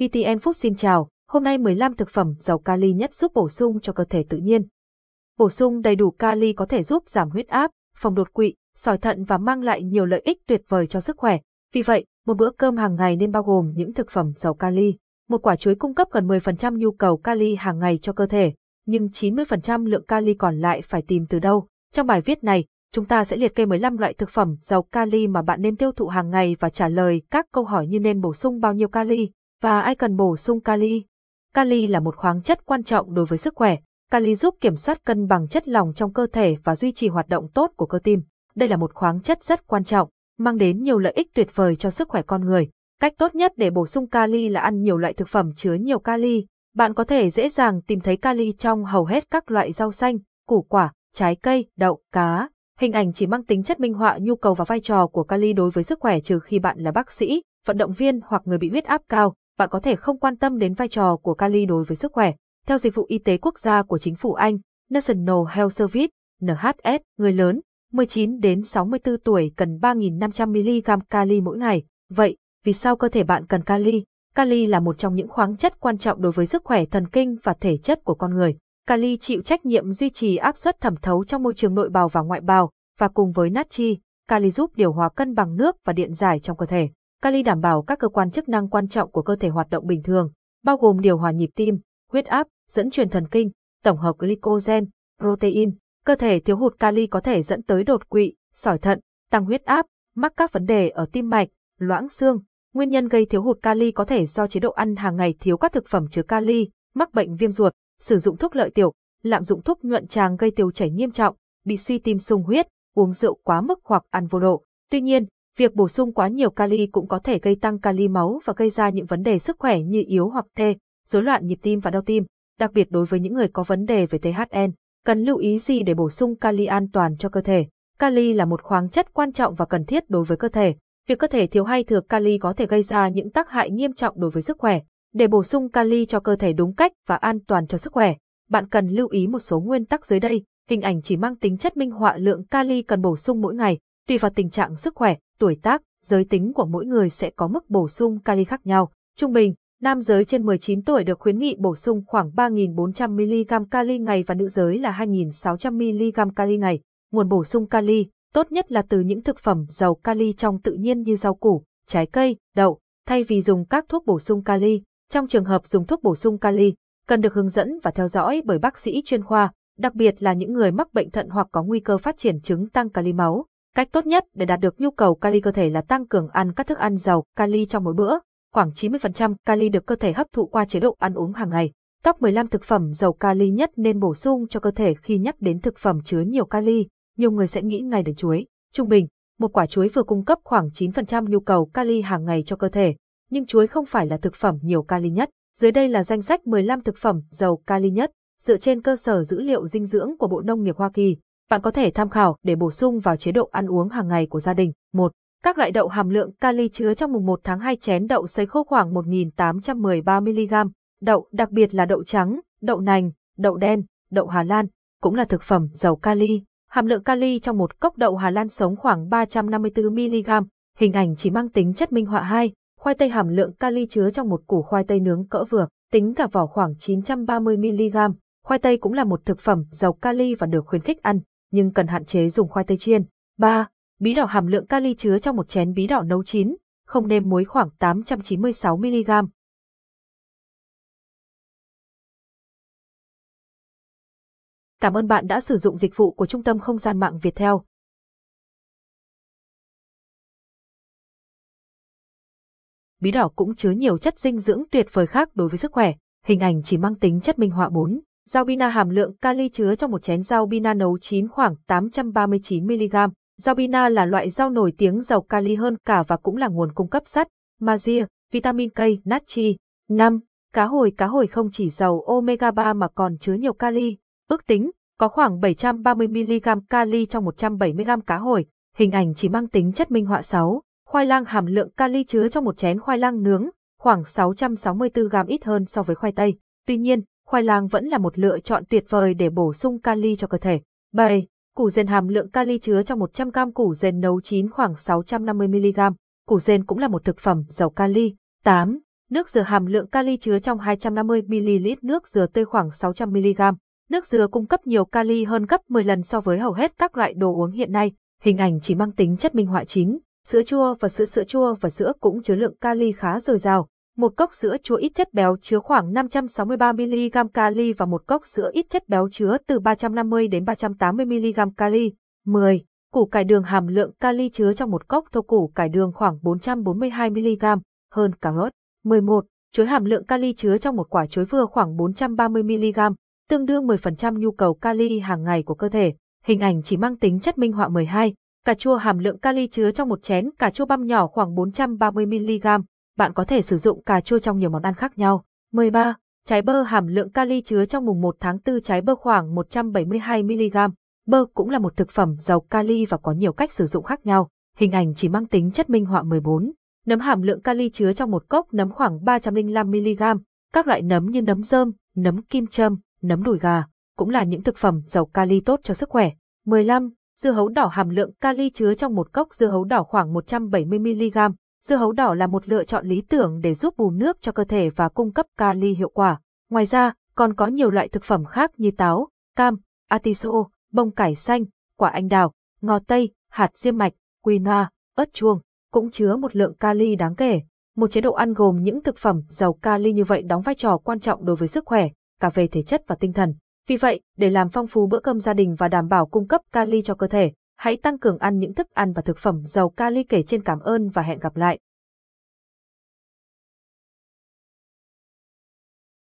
VTN Food xin chào, hôm nay 15 thực phẩm giàu kali nhất giúp bổ sung cho cơ thể tự nhiên. Bổ sung đầy đủ kali có thể giúp giảm huyết áp, phòng đột quỵ, sỏi thận và mang lại nhiều lợi ích tuyệt vời cho sức khỏe. Vì vậy, một bữa cơm hàng ngày nên bao gồm những thực phẩm giàu kali. Một quả chuối cung cấp gần 10% nhu cầu kali hàng ngày cho cơ thể, nhưng 90% lượng kali còn lại phải tìm từ đâu. Trong bài viết này, chúng ta sẽ liệt kê 15 loại thực phẩm giàu kali mà bạn nên tiêu thụ hàng ngày và trả lời các câu hỏi như nên bổ sung bao nhiêu kali và ai cần bổ sung kali. Kali là một khoáng chất quan trọng đối với sức khỏe. Kali giúp kiểm soát cân bằng chất lỏng trong cơ thể và duy trì hoạt động tốt của cơ tim. Đây là một khoáng chất rất quan trọng, mang đến nhiều lợi ích tuyệt vời cho sức khỏe con người. Cách tốt nhất để bổ sung kali là ăn nhiều loại thực phẩm chứa nhiều kali. Bạn có thể dễ dàng tìm thấy kali trong hầu hết các loại rau xanh, củ quả, trái cây, đậu, cá. Hình ảnh chỉ mang tính chất minh họa nhu cầu và vai trò của kali đối với sức khỏe trừ khi bạn là bác sĩ, vận động viên hoặc người bị huyết áp cao, bạn có thể không quan tâm đến vai trò của kali đối với sức khỏe. Theo Dịch vụ Y tế Quốc gia của chính phủ Anh, National Health Service, NHS, người lớn, 19 đến 64 tuổi cần 3.500 mg kali mỗi ngày. Vậy, vì sao cơ thể bạn cần kali? Kali là một trong những khoáng chất quan trọng đối với sức khỏe thần kinh và thể chất của con người. Kali chịu trách nhiệm duy trì áp suất thẩm thấu trong môi trường nội bào và ngoại bào, và cùng với natri, kali giúp điều hòa cân bằng nước và điện giải trong cơ thể. Kali đảm bảo các cơ quan chức năng quan trọng của cơ thể hoạt động bình thường, bao gồm điều hòa nhịp tim, huyết áp, dẫn truyền thần kinh, tổng hợp glycogen, protein. Cơ thể thiếu hụt kali có thể dẫn tới đột quỵ, sỏi thận, tăng huyết áp, mắc các vấn đề ở tim mạch, loãng xương. Nguyên nhân gây thiếu hụt kali có thể do chế độ ăn hàng ngày thiếu các thực phẩm chứa kali, mắc bệnh viêm ruột, sử dụng thuốc lợi tiểu, lạm dụng thuốc nhuận tràng gây tiêu chảy nghiêm trọng, bị suy tim sung huyết, uống rượu quá mức hoặc ăn vô độ. Tuy nhiên, việc bổ sung quá nhiều kali cũng có thể gây tăng kali máu và gây ra những vấn đề sức khỏe như yếu hoặc tê, rối loạn nhịp tim và đau tim, đặc biệt đối với những người có vấn đề về THN. Cần lưu ý gì để bổ sung kali an toàn cho cơ thể? Kali là một khoáng chất quan trọng và cần thiết đối với cơ thể. Việc cơ thể thiếu hay thừa kali có thể gây ra những tác hại nghiêm trọng đối với sức khỏe. Để bổ sung kali cho cơ thể đúng cách và an toàn cho sức khỏe, bạn cần lưu ý một số nguyên tắc dưới đây. Hình ảnh chỉ mang tính chất minh họa lượng kali cần bổ sung mỗi ngày, tùy vào tình trạng sức khỏe, tuổi tác, giới tính của mỗi người sẽ có mức bổ sung kali khác nhau. Trung bình, nam giới trên 19 tuổi được khuyến nghị bổ sung khoảng 3.400mg kali ngày và nữ giới là 2.600mg kali ngày. Nguồn bổ sung kali tốt nhất là từ những thực phẩm giàu kali trong tự nhiên như rau củ, trái cây, đậu, thay vì dùng các thuốc bổ sung kali. Trong trường hợp dùng thuốc bổ sung kali, cần được hướng dẫn và theo dõi bởi bác sĩ chuyên khoa, đặc biệt là những người mắc bệnh thận hoặc có nguy cơ phát triển chứng tăng kali máu. Cách tốt nhất để đạt được nhu cầu kali cơ thể là tăng cường ăn các thức ăn giàu kali trong mỗi bữa. Khoảng 90% kali được cơ thể hấp thụ qua chế độ ăn uống hàng ngày. Top 15 thực phẩm giàu kali nhất nên bổ sung cho cơ thể khi nhắc đến thực phẩm chứa nhiều kali, nhiều người sẽ nghĩ ngay đến chuối. Trung bình, một quả chuối vừa cung cấp khoảng 9% nhu cầu kali hàng ngày cho cơ thể, nhưng chuối không phải là thực phẩm nhiều kali nhất. Dưới đây là danh sách 15 thực phẩm giàu kali nhất, dựa trên cơ sở dữ liệu dinh dưỡng của Bộ Nông nghiệp Hoa Kỳ. Bạn có thể tham khảo để bổ sung vào chế độ ăn uống hàng ngày của gia đình. 1. Các loại đậu hàm lượng kali chứa trong mùng 1 tháng 2 chén đậu sấy khô khoảng 1.813mg. Đậu, đặc biệt là đậu trắng, đậu nành, đậu đen, đậu Hà Lan, cũng là thực phẩm giàu kali. Hàm lượng kali trong một cốc đậu Hà Lan sống khoảng 354mg. Hình ảnh chỉ mang tính chất minh họa 2. Khoai tây hàm lượng kali chứa trong một củ khoai tây nướng cỡ vừa, tính cả vỏ khoảng 930mg. Khoai tây cũng là một thực phẩm giàu kali và được khuyến khích ăn, nhưng cần hạn chế dùng khoai tây chiên. 3. Bí đỏ hàm lượng kali chứa trong một chén bí đỏ nấu chín, không nêm muối khoảng 896mg. Cảm ơn bạn đã sử dụng dịch vụ của Trung tâm Không gian mạng Việt Theo. Bí đỏ cũng chứa nhiều chất dinh dưỡng tuyệt vời khác đối với sức khỏe, hình ảnh chỉ mang tính chất minh họa 4. Rau bina hàm lượng kali chứa trong một chén rau bina nấu chín khoảng 839mg. Rau bina là loại rau nổi tiếng giàu kali hơn cả và cũng là nguồn cung cấp sắt, magie, vitamin K, natri. 5. Cá hồi Cá hồi không chỉ giàu omega 3 mà còn chứa nhiều kali. Ước tính, có khoảng 730mg kali trong 170g cá hồi. Hình ảnh chỉ mang tính chất minh họa 6. Khoai lang hàm lượng kali chứa trong một chén khoai lang nướng, khoảng 664g ít hơn so với khoai tây. Tuy nhiên, khoai lang vẫn là một lựa chọn tuyệt vời để bổ sung kali cho cơ thể. 7. Củ dền hàm lượng kali chứa trong 100g củ dền nấu chín khoảng 650mg. Củ dền cũng là một thực phẩm giàu kali. 8. Nước dừa hàm lượng kali chứa trong 250ml nước dừa tươi khoảng 600mg. Nước dừa cung cấp nhiều kali hơn gấp 10 lần so với hầu hết các loại đồ uống hiện nay. Hình ảnh chỉ mang tính chất minh họa chính. Sữa chua và sữa sữa chua và sữa cũng chứa lượng kali khá dồi dào. Một cốc sữa chua ít chất béo chứa khoảng 563mg kali và một cốc sữa ít chất béo chứa từ 350 đến 380mg kali. 10. Củ cải đường hàm lượng kali chứa trong một cốc thô củ cải đường khoảng 442mg, hơn cà rốt. 11. Chuối hàm lượng kali chứa trong một quả chuối vừa khoảng 430mg, tương đương 10% nhu cầu kali hàng ngày của cơ thể. Hình ảnh chỉ mang tính chất minh họa 12. Cà chua hàm lượng kali chứa trong một chén cà chua băm nhỏ khoảng 430mg. Bạn có thể sử dụng cà chua trong nhiều món ăn khác nhau. 13. Trái bơ hàm lượng kali chứa trong mùng 1 tháng 4 trái bơ khoảng 172mg. Bơ cũng là một thực phẩm giàu kali và có nhiều cách sử dụng khác nhau. Hình ảnh chỉ mang tính chất minh họa 14. Nấm hàm lượng kali chứa trong một cốc nấm khoảng 305mg. Các loại nấm như nấm rơm, nấm kim châm, nấm đùi gà cũng là những thực phẩm giàu kali tốt cho sức khỏe. 15. Dưa hấu đỏ hàm lượng kali chứa trong một cốc dưa hấu đỏ khoảng 170mg. Dưa hấu đỏ là một lựa chọn lý tưởng để giúp bù nước cho cơ thể và cung cấp kali hiệu quả. Ngoài ra, còn có nhiều loại thực phẩm khác như táo, cam, atiso, bông cải xanh, quả anh đào, ngò tây, hạt diêm mạch, quinoa, ớt chuông, cũng chứa một lượng kali đáng kể. Một chế độ ăn gồm những thực phẩm giàu kali như vậy đóng vai trò quan trọng đối với sức khỏe, cả về thể chất và tinh thần. Vì vậy, để làm phong phú bữa cơm gia đình và đảm bảo cung cấp kali cho cơ thể, hãy tăng cường ăn những thức ăn và thực phẩm giàu kali kể trên cảm ơn và hẹn gặp lại.